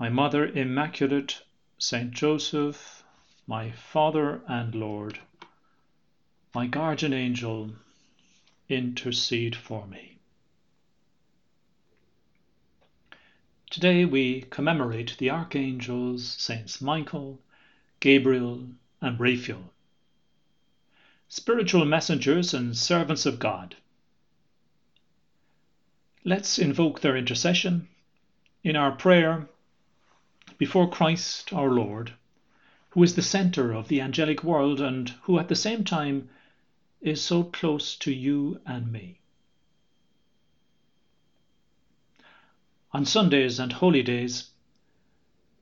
My Mother Immaculate, Saint Joseph, my Father and Lord, my guardian angel, intercede for me. Today we commemorate the archangels Saints Michael, Gabriel, and Raphael, spiritual messengers and servants of God. Let's invoke their intercession in our prayer before Christ our Lord, who is the center of the angelic world and who at the same time is so close to you and me. On Sundays and holy days,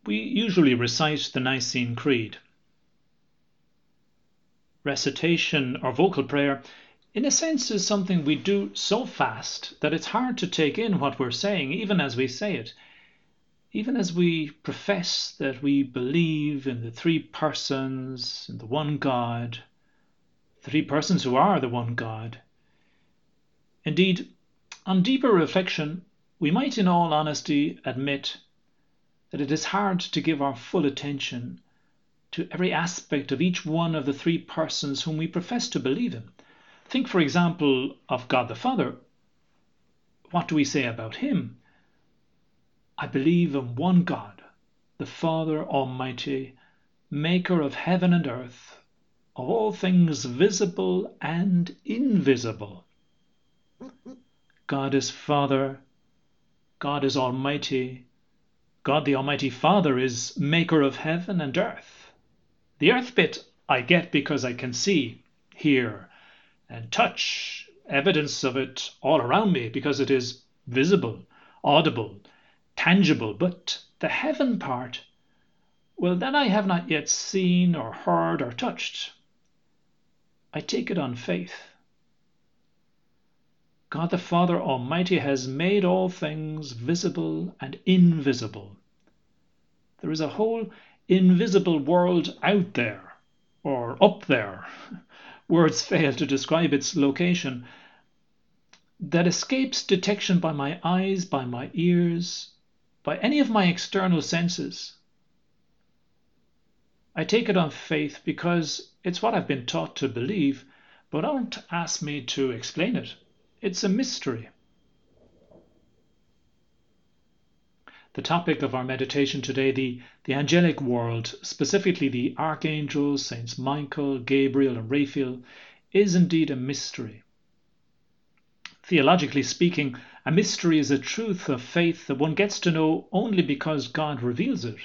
we usually recite the Nicene Creed. Recitation or vocal prayer, in a sense, is something we do so fast that it's hard to take in what we're saying, even as we say it. Even as we profess that we believe in the three persons, in the one God, three persons who are the one God. Indeed, on deeper reflection, we might in all honesty admit that it is hard to give our full attention to every aspect of each one of the three persons whom we profess to believe in. Think, for example, of God the Father. What do we say about him? I believe in one God, the Father Almighty, maker of heaven and earth, of all things visible and invisible. God is Father, God is Almighty. God the Almighty Father is maker of heaven and earth. The earth bit I get because I can see, hear, and touch evidence of it all around me because it is visible, audible, tangible. But the heaven part, well, that I have not yet seen or heard or touched. I take it on faith. God the Father Almighty has made all things visible and invisible. There is a whole invisible world out there, or up there, words fail to describe its location, that escapes detection by my eyes, by my ears, by any of my external senses. I take it on faith because it's what I've been taught to believe, but don't ask me to explain it. It's a mystery. The topic of our meditation today, the, the angelic world, specifically the archangels, Saints Michael, Gabriel, and Raphael, is indeed a mystery. Theologically speaking, a mystery is a truth of faith that one gets to know only because God reveals it.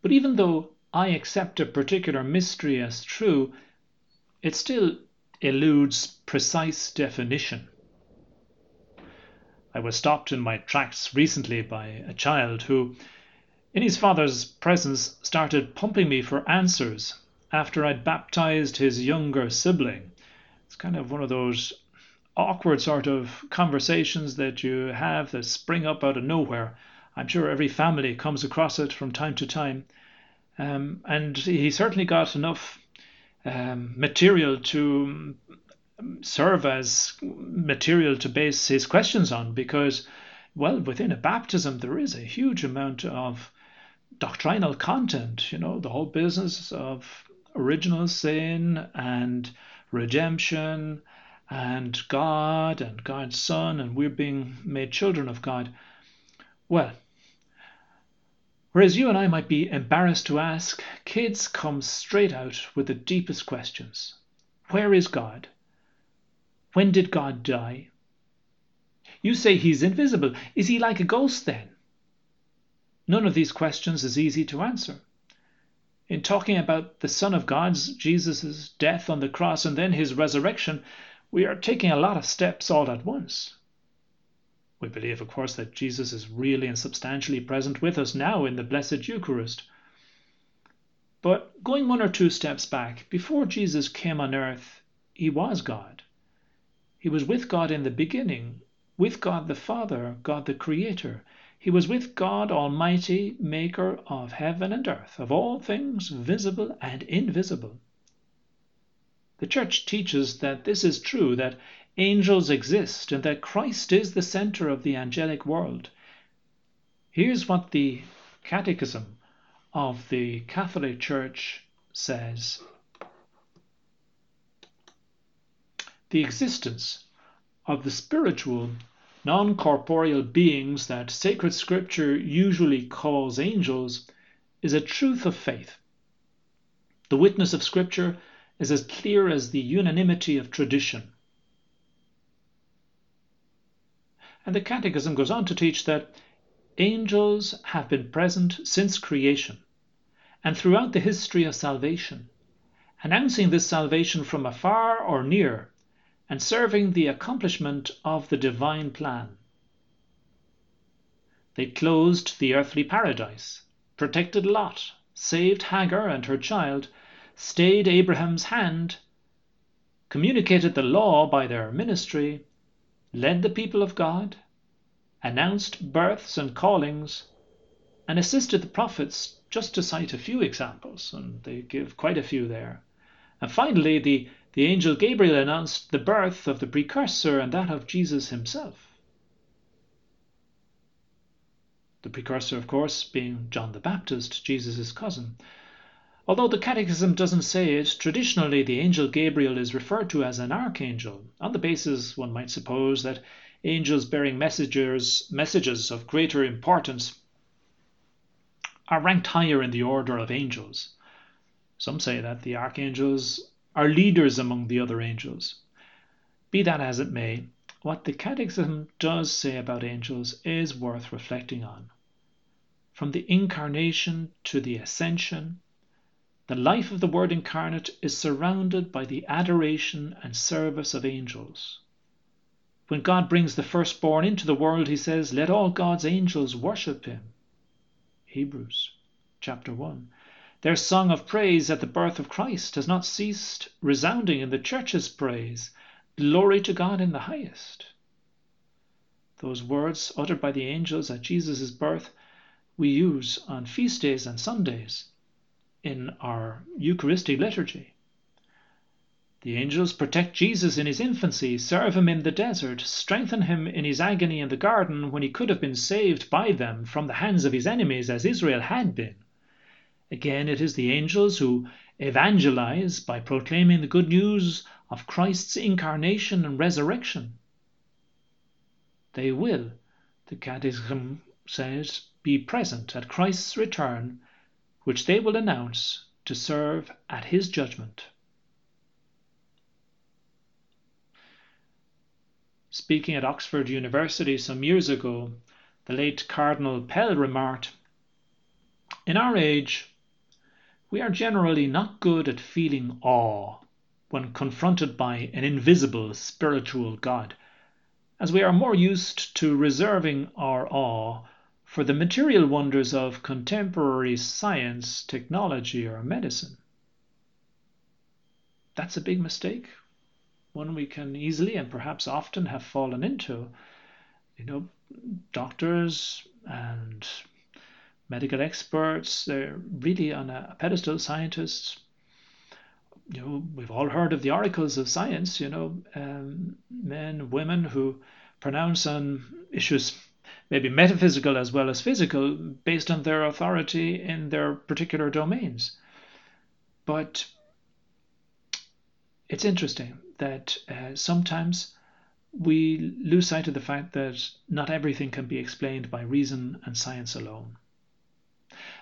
But even though I accept a particular mystery as true, it still eludes precise definition. I was stopped in my tracks recently by a child who, in his father's presence, started pumping me for answers after I'd baptized his younger sibling. Kind of one of those awkward sort of conversations that you have that spring up out of nowhere. I'm sure every family comes across it from time to time. Um, and he certainly got enough um, material to serve as material to base his questions on because, well, within a baptism, there is a huge amount of doctrinal content, you know, the whole business of original sin and redemption and God and God's Son, and we're being made children of God. Well, whereas you and I might be embarrassed to ask, kids come straight out with the deepest questions Where is God? When did God die? You say he's invisible. Is he like a ghost then? None of these questions is easy to answer. In talking about the Son of God's, Jesus' death on the cross and then his resurrection, we are taking a lot of steps all at once. We believe, of course, that Jesus is really and substantially present with us now in the Blessed Eucharist. But going one or two steps back, before Jesus came on earth, he was God. He was with God in the beginning, with God the Father, God the Creator. He was with God Almighty, Maker of heaven and earth, of all things visible and invisible. The Church teaches that this is true, that angels exist, and that Christ is the center of the angelic world. Here's what the Catechism of the Catholic Church says The existence of the spiritual non corporeal beings that sacred scripture usually calls angels is a truth of faith. The witness of scripture is as clear as the unanimity of tradition. And the Catechism goes on to teach that angels have been present since creation and throughout the history of salvation, announcing this salvation from afar or near and serving the accomplishment of the divine plan. They closed the earthly paradise, protected Lot, saved Hagar and her child, stayed Abraham's hand, communicated the law by their ministry, led the people of God, announced births and callings, and assisted the prophets, just to cite a few examples, and they give quite a few there. And finally, the the angel Gabriel announced the birth of the precursor and that of Jesus himself. The precursor, of course, being John the Baptist, Jesus' cousin. Although the Catechism doesn't say it, traditionally the angel Gabriel is referred to as an archangel, on the basis, one might suppose, that angels bearing messengers, messages of greater importance are ranked higher in the order of angels. Some say that the archangels are leaders among the other angels. Be that as it may, what the Catechism does say about angels is worth reflecting on. From the incarnation to the ascension, the life of the Word incarnate is surrounded by the adoration and service of angels. When God brings the firstborn into the world, he says, Let all God's angels worship him. Hebrews chapter 1. Their song of praise at the birth of Christ has not ceased resounding in the church's praise. Glory to God in the highest. Those words uttered by the angels at Jesus' birth we use on feast days and Sundays in our Eucharistic liturgy. The angels protect Jesus in his infancy, serve him in the desert, strengthen him in his agony in the garden when he could have been saved by them from the hands of his enemies as Israel had been. Again, it is the angels who evangelize by proclaiming the good news of Christ's incarnation and resurrection. They will, the Catechism says, be present at Christ's return, which they will announce to serve at his judgment. Speaking at Oxford University some years ago, the late Cardinal Pell remarked In our age, we are generally not good at feeling awe when confronted by an invisible spiritual God, as we are more used to reserving our awe for the material wonders of contemporary science, technology, or medicine. That's a big mistake, one we can easily and perhaps often have fallen into. You know, doctors and medical experts. They're really on a pedestal. Scientists, you know, we've all heard of the oracles of science. You know, um, men, women who pronounce on issues maybe metaphysical as well as physical based on their authority in their particular domains. But it's interesting that uh, sometimes we lose sight of the fact that not everything can be explained by reason and science alone.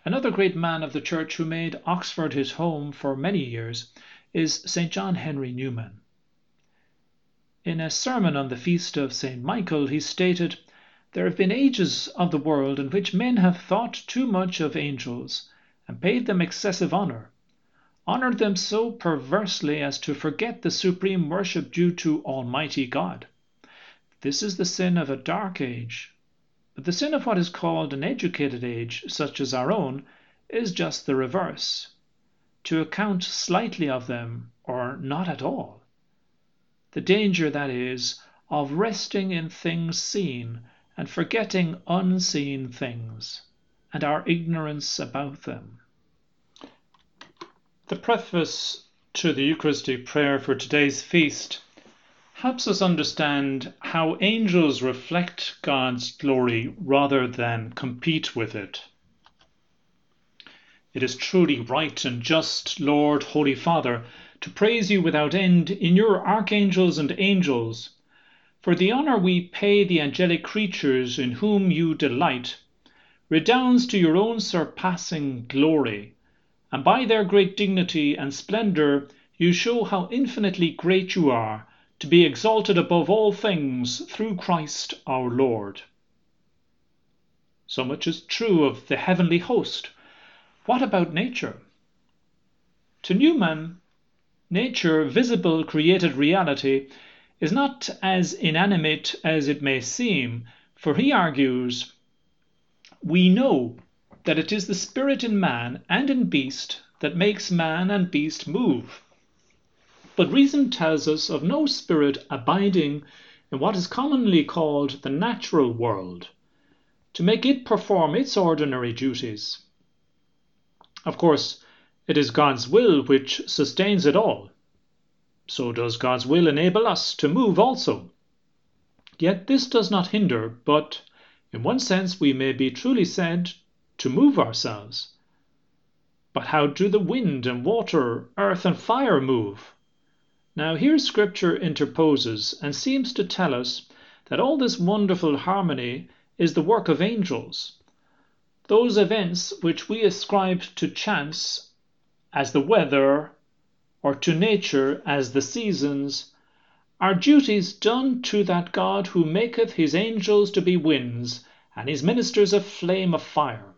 Another great man of the Church who made Oxford his home for many years is St. John Henry Newman. In a sermon on the feast of St. Michael, he stated, There have been ages of the world in which men have thought too much of angels and paid them excessive honour, honoured them so perversely as to forget the supreme worship due to Almighty God. This is the sin of a dark age. The sin of what is called an educated age, such as our own, is just the reverse to account slightly of them or not at all. The danger, that is, of resting in things seen and forgetting unseen things and our ignorance about them. The preface to the Eucharistic prayer for today's feast helps us understand how angels reflect God's glory rather than compete with it. It is truly right and just, Lord, Holy Father, to praise you without end in your archangels and angels. For the honour we pay the angelic creatures in whom you delight redounds to your own surpassing glory, and by their great dignity and splendour you show how infinitely great you are to be exalted above all things through Christ our Lord. So much is true of the heavenly host. What about nature? To Newman, nature, visible created reality, is not as inanimate as it may seem, for he argues, We know that it is the spirit in man and in beast that makes man and beast move but reason tells us of no spirit abiding in what is commonly called the natural world, to make it perform its ordinary duties. Of course, it is God's will which sustains it all. So does God's will enable us to move also. Yet this does not hinder, but, in one sense, we may be truly said to move ourselves. But how do the wind and water, earth and fire move? Now here Scripture interposes and seems to tell us that all this wonderful harmony is the work of angels. Those events which we ascribe to chance as the weather or to nature as the seasons are duties done to that God who maketh his angels to be winds and his ministers a flame of fire.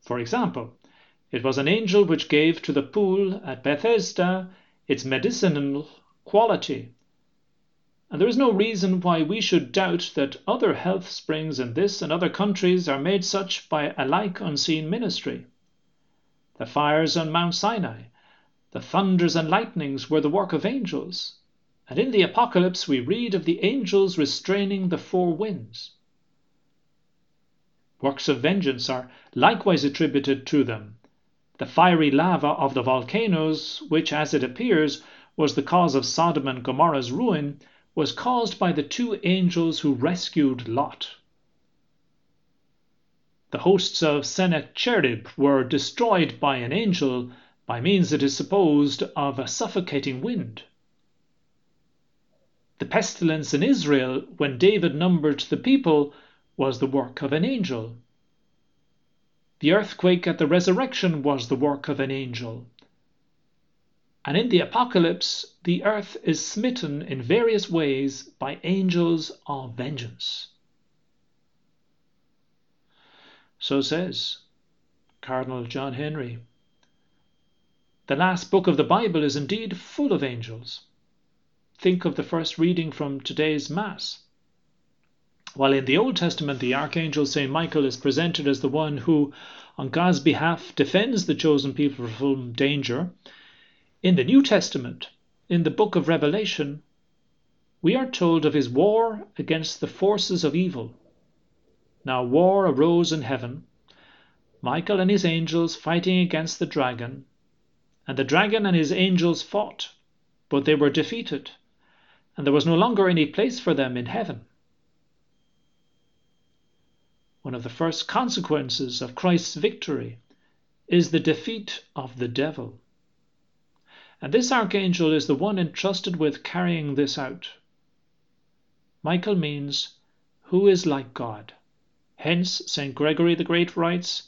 For example, it was an angel which gave to the pool at Bethesda its medicinal quality. And there is no reason why we should doubt that other health springs in this and other countries are made such by a like unseen ministry. The fires on Mount Sinai, the thunders and lightnings were the work of angels, and in the Apocalypse we read of the angels restraining the four winds. Works of vengeance are likewise attributed to them, the fiery lava of the volcanoes, which, as it appears, was the cause of Sodom and Gomorrah's ruin, was caused by the two angels who rescued Lot. The hosts of Sennacherib were destroyed by an angel by means, it is supposed, of a suffocating wind. The pestilence in Israel, when David numbered the people, was the work of an angel. The earthquake at the resurrection was the work of an angel. And in the Apocalypse, the earth is smitten in various ways by angels of vengeance. So says Cardinal John Henry. The last book of the Bible is indeed full of angels. Think of the first reading from today's Mass. While in the Old Testament the archangel St. Michael is presented as the one who, on God's behalf, defends the chosen people from danger, in the New Testament, in the book of Revelation, we are told of his war against the forces of evil. Now war arose in heaven, Michael and his angels fighting against the dragon, and the dragon and his angels fought, but they were defeated, and there was no longer any place for them in heaven. One of the first consequences of Christ's victory is the defeat of the devil. And this archangel is the one entrusted with carrying this out. Michael means, who is like God. Hence, St. Gregory the Great writes,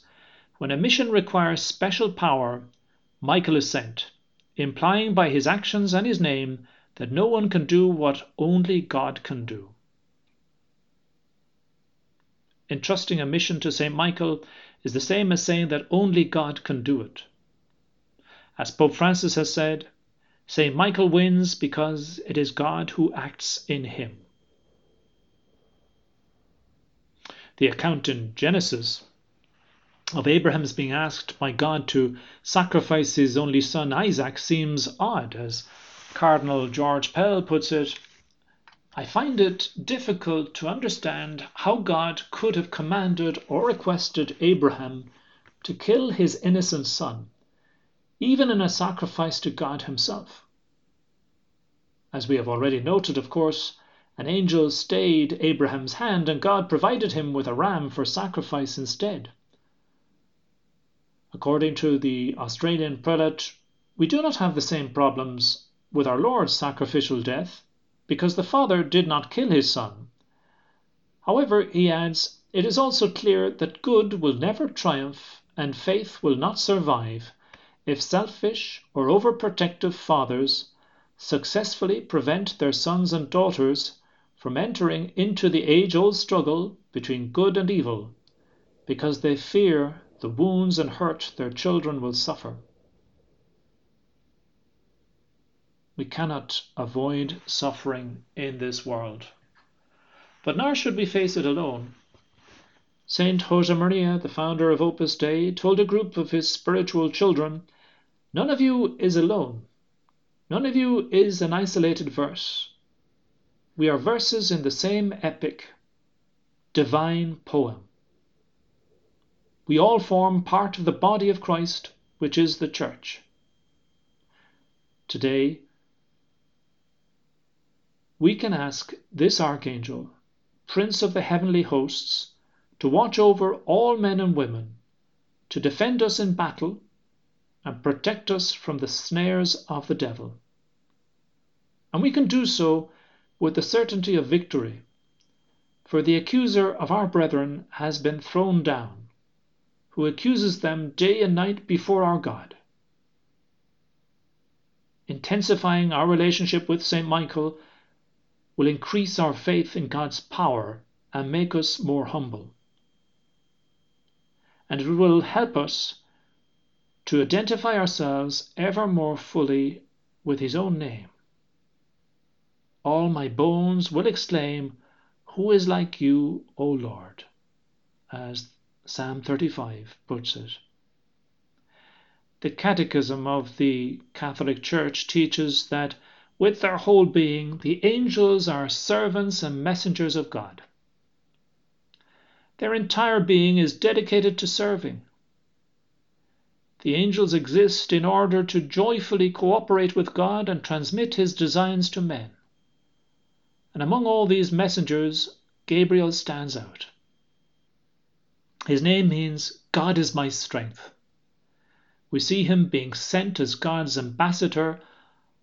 when a mission requires special power, Michael is sent, implying by his actions and his name that no one can do what only God can do entrusting a mission to St. Michael is the same as saying that only God can do it. As Pope Francis has said, St. Michael wins because it is God who acts in him. The account in Genesis of Abraham's being asked by God to sacrifice his only son Isaac seems odd. As Cardinal George Pell puts it, I find it difficult to understand how God could have commanded or requested Abraham to kill his innocent son, even in a sacrifice to God himself. As we have already noted, of course, an angel stayed Abraham's hand and God provided him with a ram for sacrifice instead. According to the Australian prelate, we do not have the same problems with our Lord's sacrificial death because the Father did not kill his Son. However, he adds, it is also clear that good will never triumph and faith will not survive if selfish or overprotective fathers successfully prevent their sons and daughters from entering into the age old struggle between good and evil because they fear the wounds and hurt their children will suffer. We cannot avoid suffering in this world, but nor should we face it alone. Saint Josemaria, the founder of Opus Dei, told a group of his spiritual children, None of you is alone. None of you is an isolated verse. We are verses in the same epic, divine poem. We all form part of the body of Christ, which is the church. Today, we can ask this archangel, Prince of the heavenly hosts, to watch over all men and women, to defend us in battle, and protect us from the snares of the devil. And we can do so with the certainty of victory, for the accuser of our brethren has been thrown down who accuses them day and night before our God. Intensifying our relationship with St. Michael will increase our faith in God's power and make us more humble. And it will help us to identify ourselves ever more fully with His own name. All my bones will exclaim, Who is like you, O Lord? As Psalm 35 puts it. The Catechism of the Catholic Church teaches that with their whole being, the angels are servants and messengers of God. Their entire being is dedicated to serving. The angels exist in order to joyfully cooperate with God and transmit his designs to men. And among all these messengers, Gabriel stands out. His name means God is my strength. We see him being sent as God's ambassador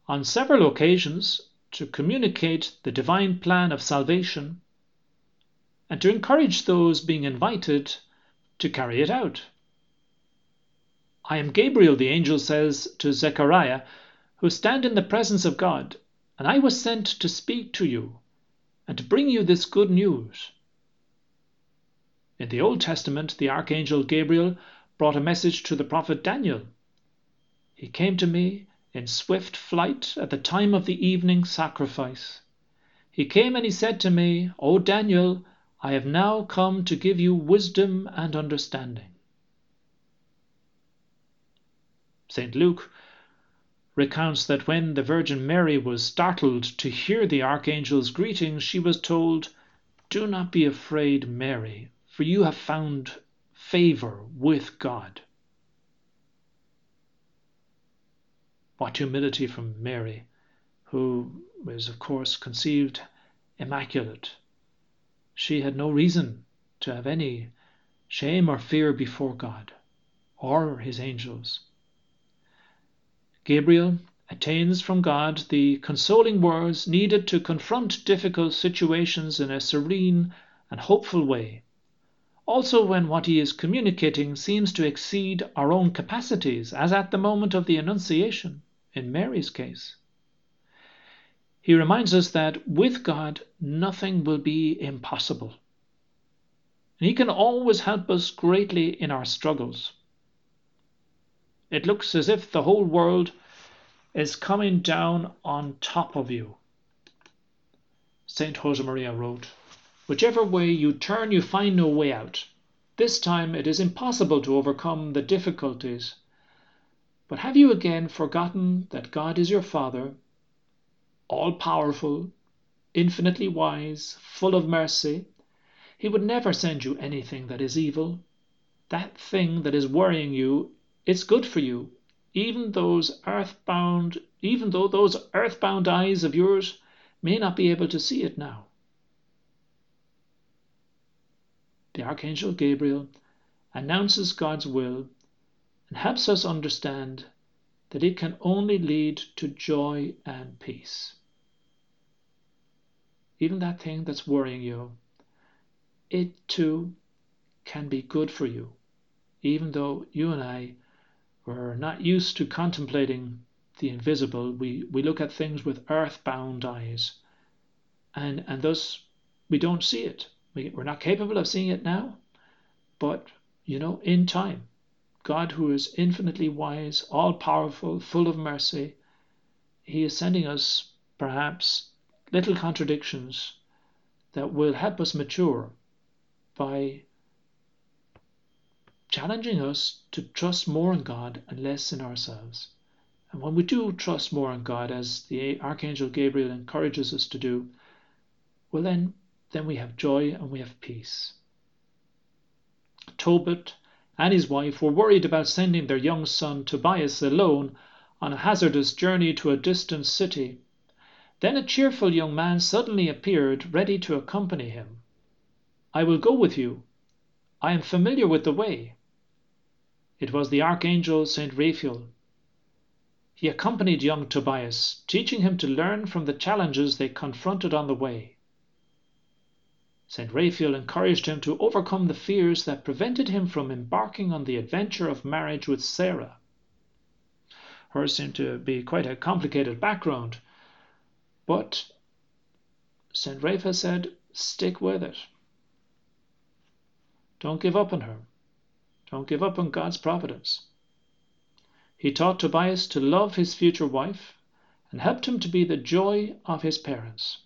on several occasions to communicate the divine plan of salvation and to encourage those being invited to carry it out. I am Gabriel, the angel says to Zechariah, who stand in the presence of God, and I was sent to speak to you and to bring you this good news. In the Old Testament, the archangel Gabriel brought a message to the prophet Daniel. He came to me in swift flight at the time of the evening sacrifice. He came and he said to me, O Daniel, I have now come to give you wisdom and understanding. St. Luke recounts that when the Virgin Mary was startled to hear the archangel's greeting, she was told, Do not be afraid, Mary, for you have found favor with God. What humility from Mary, who was, of course, conceived immaculate. She had no reason to have any shame or fear before God or his angels. Gabriel attains from God the consoling words needed to confront difficult situations in a serene and hopeful way also when what he is communicating seems to exceed our own capacities, as at the moment of the Annunciation in Mary's case. He reminds us that with God, nothing will be impossible. And he can always help us greatly in our struggles. It looks as if the whole world is coming down on top of you. St. Josemaria wrote, Whichever way you turn, you find no way out. This time it is impossible to overcome the difficulties. But have you again forgotten that God is your Father, all powerful, infinitely wise, full of mercy? He would never send you anything that is evil. That thing that is worrying you, it's good for you, even those earthbound, even though those earthbound eyes of yours may not be able to see it now. the Archangel Gabriel, announces God's will and helps us understand that it can only lead to joy and peace. Even that thing that's worrying you, it too can be good for you, even though you and I were not used to contemplating the invisible. We, we look at things with earthbound eyes, and, and thus we don't see it. We, we're not capable of seeing it now, but, you know, in time, God, who is infinitely wise, all powerful, full of mercy, He is sending us perhaps little contradictions that will help us mature by challenging us to trust more in God and less in ourselves. And when we do trust more in God, as the Archangel Gabriel encourages us to do, well, then then we have joy and we have peace. Tobit and his wife were worried about sending their young son Tobias alone on a hazardous journey to a distant city. Then a cheerful young man suddenly appeared, ready to accompany him. I will go with you. I am familiar with the way. It was the archangel Saint Raphael. He accompanied young Tobias, teaching him to learn from the challenges they confronted on the way. St. Raphael encouraged him to overcome the fears that prevented him from embarking on the adventure of marriage with Sarah. Hers seemed to be quite a complicated background, but St. Raphael said, stick with it. Don't give up on her. Don't give up on God's providence. He taught Tobias to love his future wife and helped him to be the joy of his parents.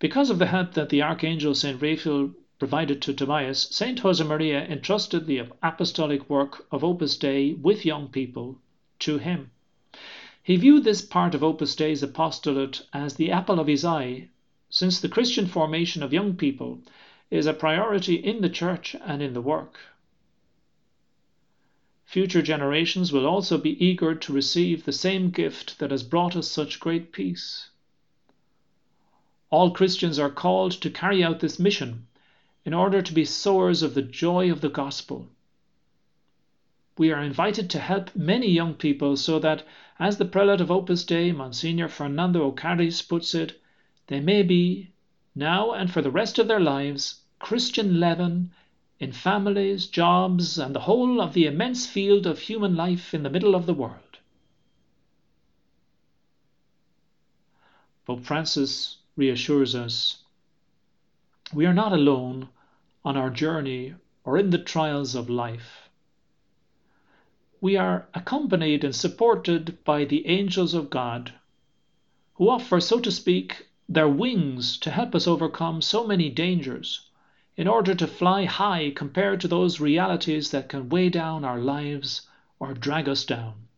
Because of the help that the Archangel St. Raphael provided to Tobias, St. Josemaria entrusted the apostolic work of Opus Dei with young people to him. He viewed this part of Opus Dei's apostolate as the apple of his eye, since the Christian formation of young people is a priority in the Church and in the work. Future generations will also be eager to receive the same gift that has brought us such great peace. All Christians are called to carry out this mission in order to be sowers of the joy of the gospel. We are invited to help many young people so that, as the prelate of Opus Dei, Monsignor Fernando Ocáriz, puts it, they may be, now and for the rest of their lives, Christian leaven in families, jobs, and the whole of the immense field of human life in the middle of the world. Pope Francis reassures us. We are not alone on our journey or in the trials of life. We are accompanied and supported by the angels of God, who offer, so to speak, their wings to help us overcome so many dangers, in order to fly high compared to those realities that can weigh down our lives or drag us down.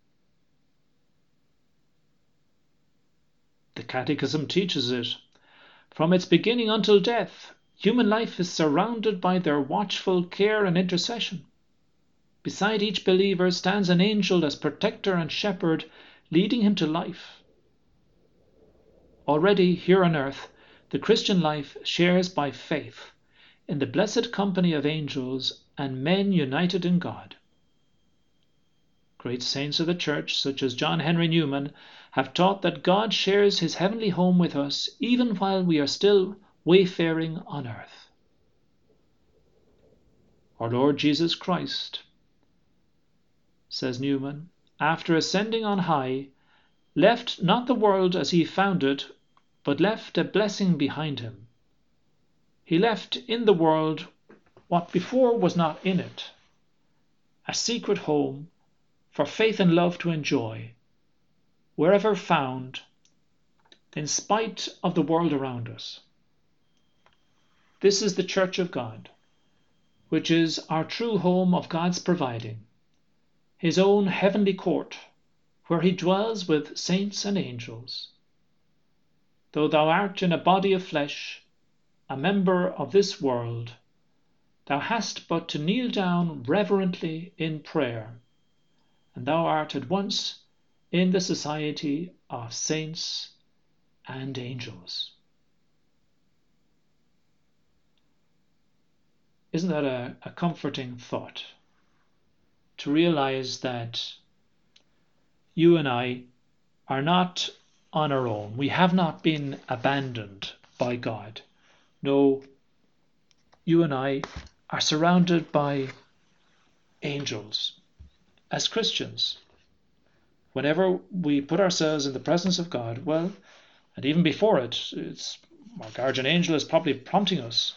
The Catechism teaches it from its beginning until death, human life is surrounded by their watchful care and intercession. Beside each believer stands an angel as protector and shepherd, leading him to life. Already here on earth, the Christian life shares by faith in the blessed company of angels and men united in God. Great saints of the Church, such as John Henry Newman, have taught that God shares his heavenly home with us even while we are still wayfaring on earth. Our Lord Jesus Christ, says Newman, after ascending on high, left not the world as he found it, but left a blessing behind him. He left in the world what before was not in it a secret home for faith and love to enjoy wherever found, in spite of the world around us. This is the church of God, which is our true home of God's providing, his own heavenly court, where he dwells with saints and angels. Though thou art in a body of flesh, a member of this world, thou hast but to kneel down reverently in prayer, and thou art at once in the society of saints and angels. Isn't that a, a comforting thought? To realize that you and I are not on our own. We have not been abandoned by God. No, you and I are surrounded by angels as Christians. Whenever we put ourselves in the presence of God, well, and even before it, it's our guardian angel is probably prompting us.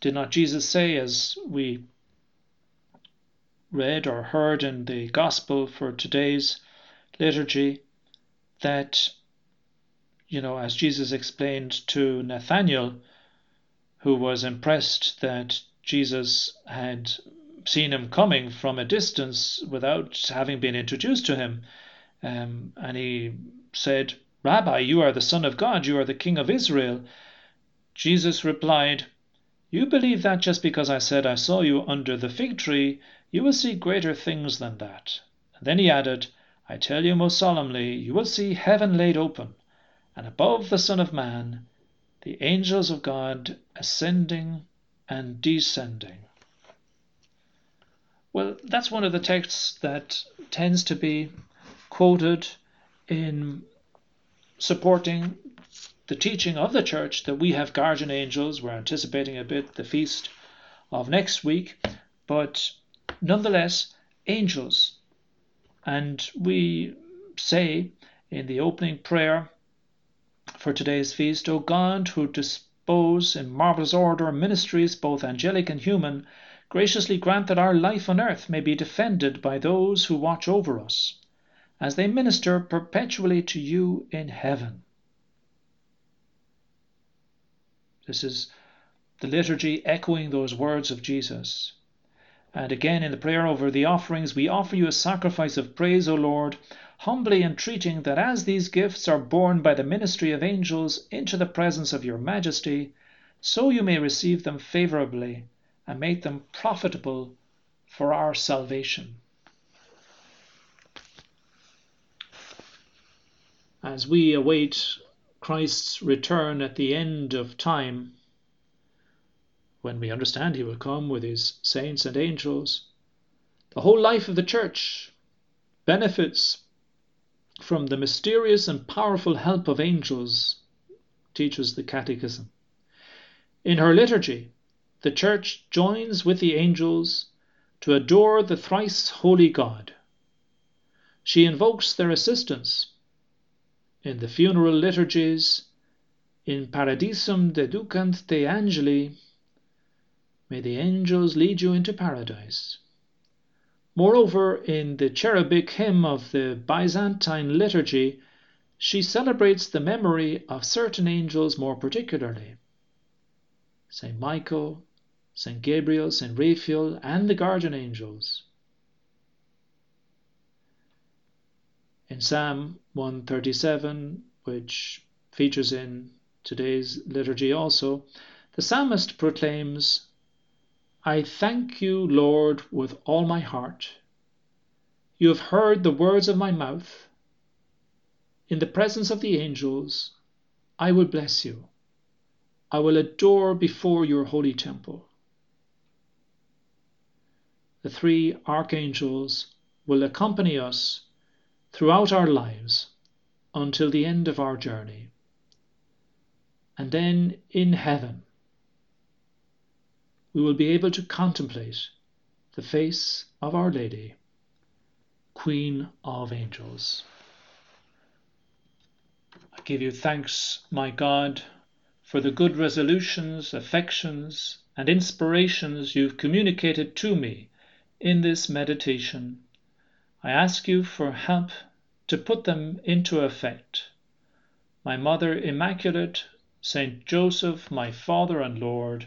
Did not Jesus say, as we read or heard in the gospel for today's liturgy, that, you know, as Jesus explained to Nathanael, who was impressed that Jesus had seen him coming from a distance without having been introduced to him, um, and he said, Rabbi, you are the Son of God, you are the King of Israel. Jesus replied, You believe that just because I said I saw you under the fig tree, you will see greater things than that. And then he added, I tell you most solemnly, you will see heaven laid open, and above the Son of Man, the angels of God ascending and descending. Well, that's one of the texts that tends to be quoted in supporting the teaching of the church that we have guardian angels. We're anticipating a bit the feast of next week, but nonetheless, angels. And we say in the opening prayer for today's feast, O God, who dispose in marvelous order ministries both angelic and human, graciously grant that our life on earth may be defended by those who watch over us as they minister perpetually to you in heaven. This is the liturgy echoing those words of Jesus. And again, in the prayer over the offerings, we offer you a sacrifice of praise, O Lord, humbly entreating that as these gifts are borne by the ministry of angels into the presence of your majesty, so you may receive them favourably and make them profitable for our salvation. as we await Christ's return at the end of time, when we understand he will come with his saints and angels, the whole life of the church benefits from the mysterious and powerful help of angels, teaches the Catechism. In her liturgy, the church joins with the angels to adore the thrice holy God. She invokes their assistance in the funeral liturgies, in Paradisum deducant te angeli, may the angels lead you into paradise. Moreover, in the cherubic hymn of the Byzantine liturgy, she celebrates the memory of certain angels more particularly. St. Michael, St. Gabriel, St. Raphael, and the guardian angels. In Psalm 137, which features in today's liturgy also, the psalmist proclaims, I thank you, Lord, with all my heart. You have heard the words of my mouth. In the presence of the angels, I will bless you. I will adore before your holy temple. The three archangels will accompany us throughout our lives until the end of our journey. And then in heaven, we will be able to contemplate the face of Our Lady, Queen of Angels. I give you thanks, my God, for the good resolutions, affections, and inspirations you've communicated to me in this meditation I ask you for help to put them into effect. My Mother Immaculate, Saint Joseph, my Father and Lord,